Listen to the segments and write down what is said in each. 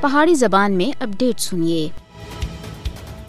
پہاڑی زبان میں اپڈیٹ سنیے۔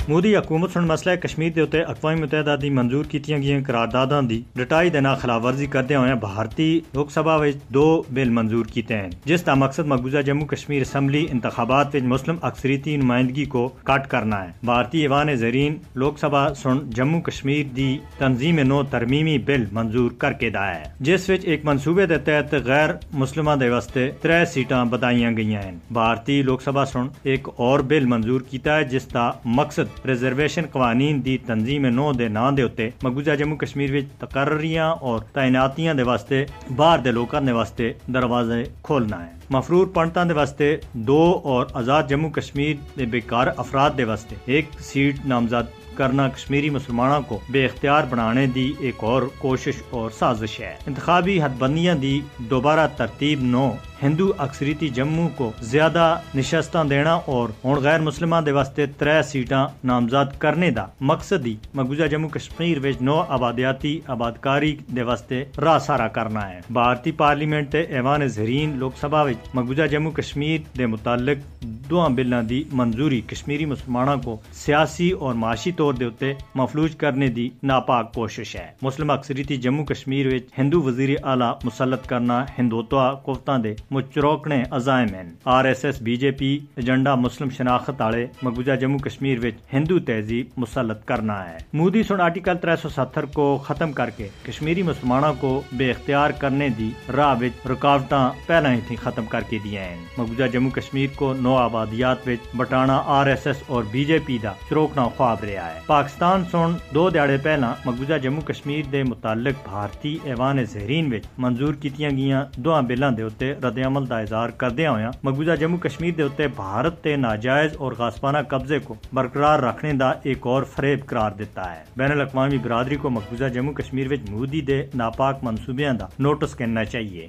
ਮੋਦੀ ਹਕੂਮਤ ਹੁਣ ਮਸਲਾ ਕਸ਼ਮੀਰ ਦੇ ਉੱਤੇ ਅਕਵਾਮ ਮੁਤਹਿਦਾ ਦੀ ਮਨਜ਼ੂਰ ਕੀਤੀਆਂ ਗਈਆਂ ਕਰਾਰਦਾਦਾਂ ਦੀ ਡਟਾਈ ਦੇ ਨਾਲ ਖਿਲਾਫਵਰਜ਼ੀ ਕਰਦੇ ਹੋਏ ਭਾਰਤੀ ਲੋਕ ਸਭਾ ਵਿੱਚ ਦੋ ਬਿੱਲ ਮਨਜ਼ੂਰ ਕੀਤੇ ਹਨ ਜਿਸ ਦਾ ਮਕਸਦ ਮਕਬੂਜ਼ਾ ਜੰਮੂ ਕਸ਼ਮੀਰ اسمبلی انتخابات ਵਿੱਚ ਮੁਸਲਮ ਅਕਸਰੀਤੀ ਨੁਮਾਇੰਦਗੀ ਕੋ ਕੱਟ ਕਰਨਾ ਹੈ ਭਾਰਤੀ ایوان زرین لوک سبھا سن جموں کشمیر دی تنظیم نو ترمیمی بل منظور کر کے دایا ہے، جس وچ ایک منصوبے دے تحت غیر مسلمہ دے واسطے ترے سیٹاں بتائیاں گئیاں ہیں۔ بھارتی لوک سبھا سن ایک اور بل منظور کیتا ہے، جس دا مقصد ਰਿਜ਼ਰਵੇਸ਼ਨ ਕਾਨੂੰਨ ਦੀ ਤਨਜ਼ੀਮ ਨੋ ਦੇ ਨਾਂ ਦੇ ਉੱਤੇ ਮਕਬੂਜ਼ਾ ਜੰਮੂ ਕਸ਼ਮੀਰ ਵਿੱਚ ਤਕਰਰੀਆਂ ਔਰ ਤਾਇਨਾਤੀਆਂ ਦੇ ਵਾਸਤੇ ਬਾਹਰ ਦੇ ਲੋਕਾਂ ਦੇ ਵਾਸਤੇ ਦਰਵਾਜ਼ੇ ਖੋਲਣਾ ਹੈ مفرور پنڈتوں دے واسطے، دو اور آزاد جموں کشمیر دے بیکار افراد دے واسطے۔ ایک سیٹ نامزد کرنا کشمیری مسلمانوں کو بے اختیار بنانے دی ایک اور کوشش اور سازش ہے۔ انتخابی حد بندیاں دی دوبارہ ترتیب نو ہندو اکثریتی جموں کو زیادہ نشستاں دینا اور ہن غیر مسلماں دے واسطے ترے سیٹاں نامزد کرنے دا مقصد ہی مقبوضہ جموں کشمیر وچ نو آبادیاتی آبادکاری دے واسطے راہ سارا کرنا ہے۔ بھارتی پارلیمنٹ تے ایوان زہرین لوک سبھا وچ مقبوضہ جموں کشمیر دے متعلق دوہاں بلاں دی منظوری کشمیری مسلماناں کو سیاسی اور معاشی طور دے اتے مفلوج کرنے دی ناپاک کوشش ہے۔ مسلم اکثریتی جموں کشمیر وچ ہندو وزیر اعلی مسلط کرنا ہندوتوا کوفتاں دے مجھ عزائم ہیں۔ R S S, B J P, agenda مسلم شناخت آلے مقبوضہ جموں کشمیر وچ ہندو تہذیب مسلط کرنا ہے۔ مودی سن آرٹیکل 370 کو ختم کر کے کشمیری مسلمانوں کو بے اختیار کرنے دی راہ وچ رکاوٹاں پہلا ہی تھی ختم کر کے دیا ہیں۔ مقبوضہ جموں کشمیر کو نو آبادیات وچ بٹانا آر ایس ایس اور بی جے پی دا چروکنا خواب رہا ہے۔ پاکستان سن دو دیہڑے پہلا مقبوضہ جموں کشمیر دے متعلق بھارتی ایوان زہرین وچ منظور کیتیاں گیاں دوہاں بلاں دے اوتے رد عمل دا اظہار کردی ہوا مقبوضہ جموں کشمی بھارت تے ناجائز اور خاصانہ قبضے کو برقرار رکھنے دا ایک اور فریب قرار دیتا ہے۔ بین الاقوامی برادری کو مقبوضہ جموں کشمیر مودی دے ناپاک منصوبے دا نوٹس کہنا چاہیے۔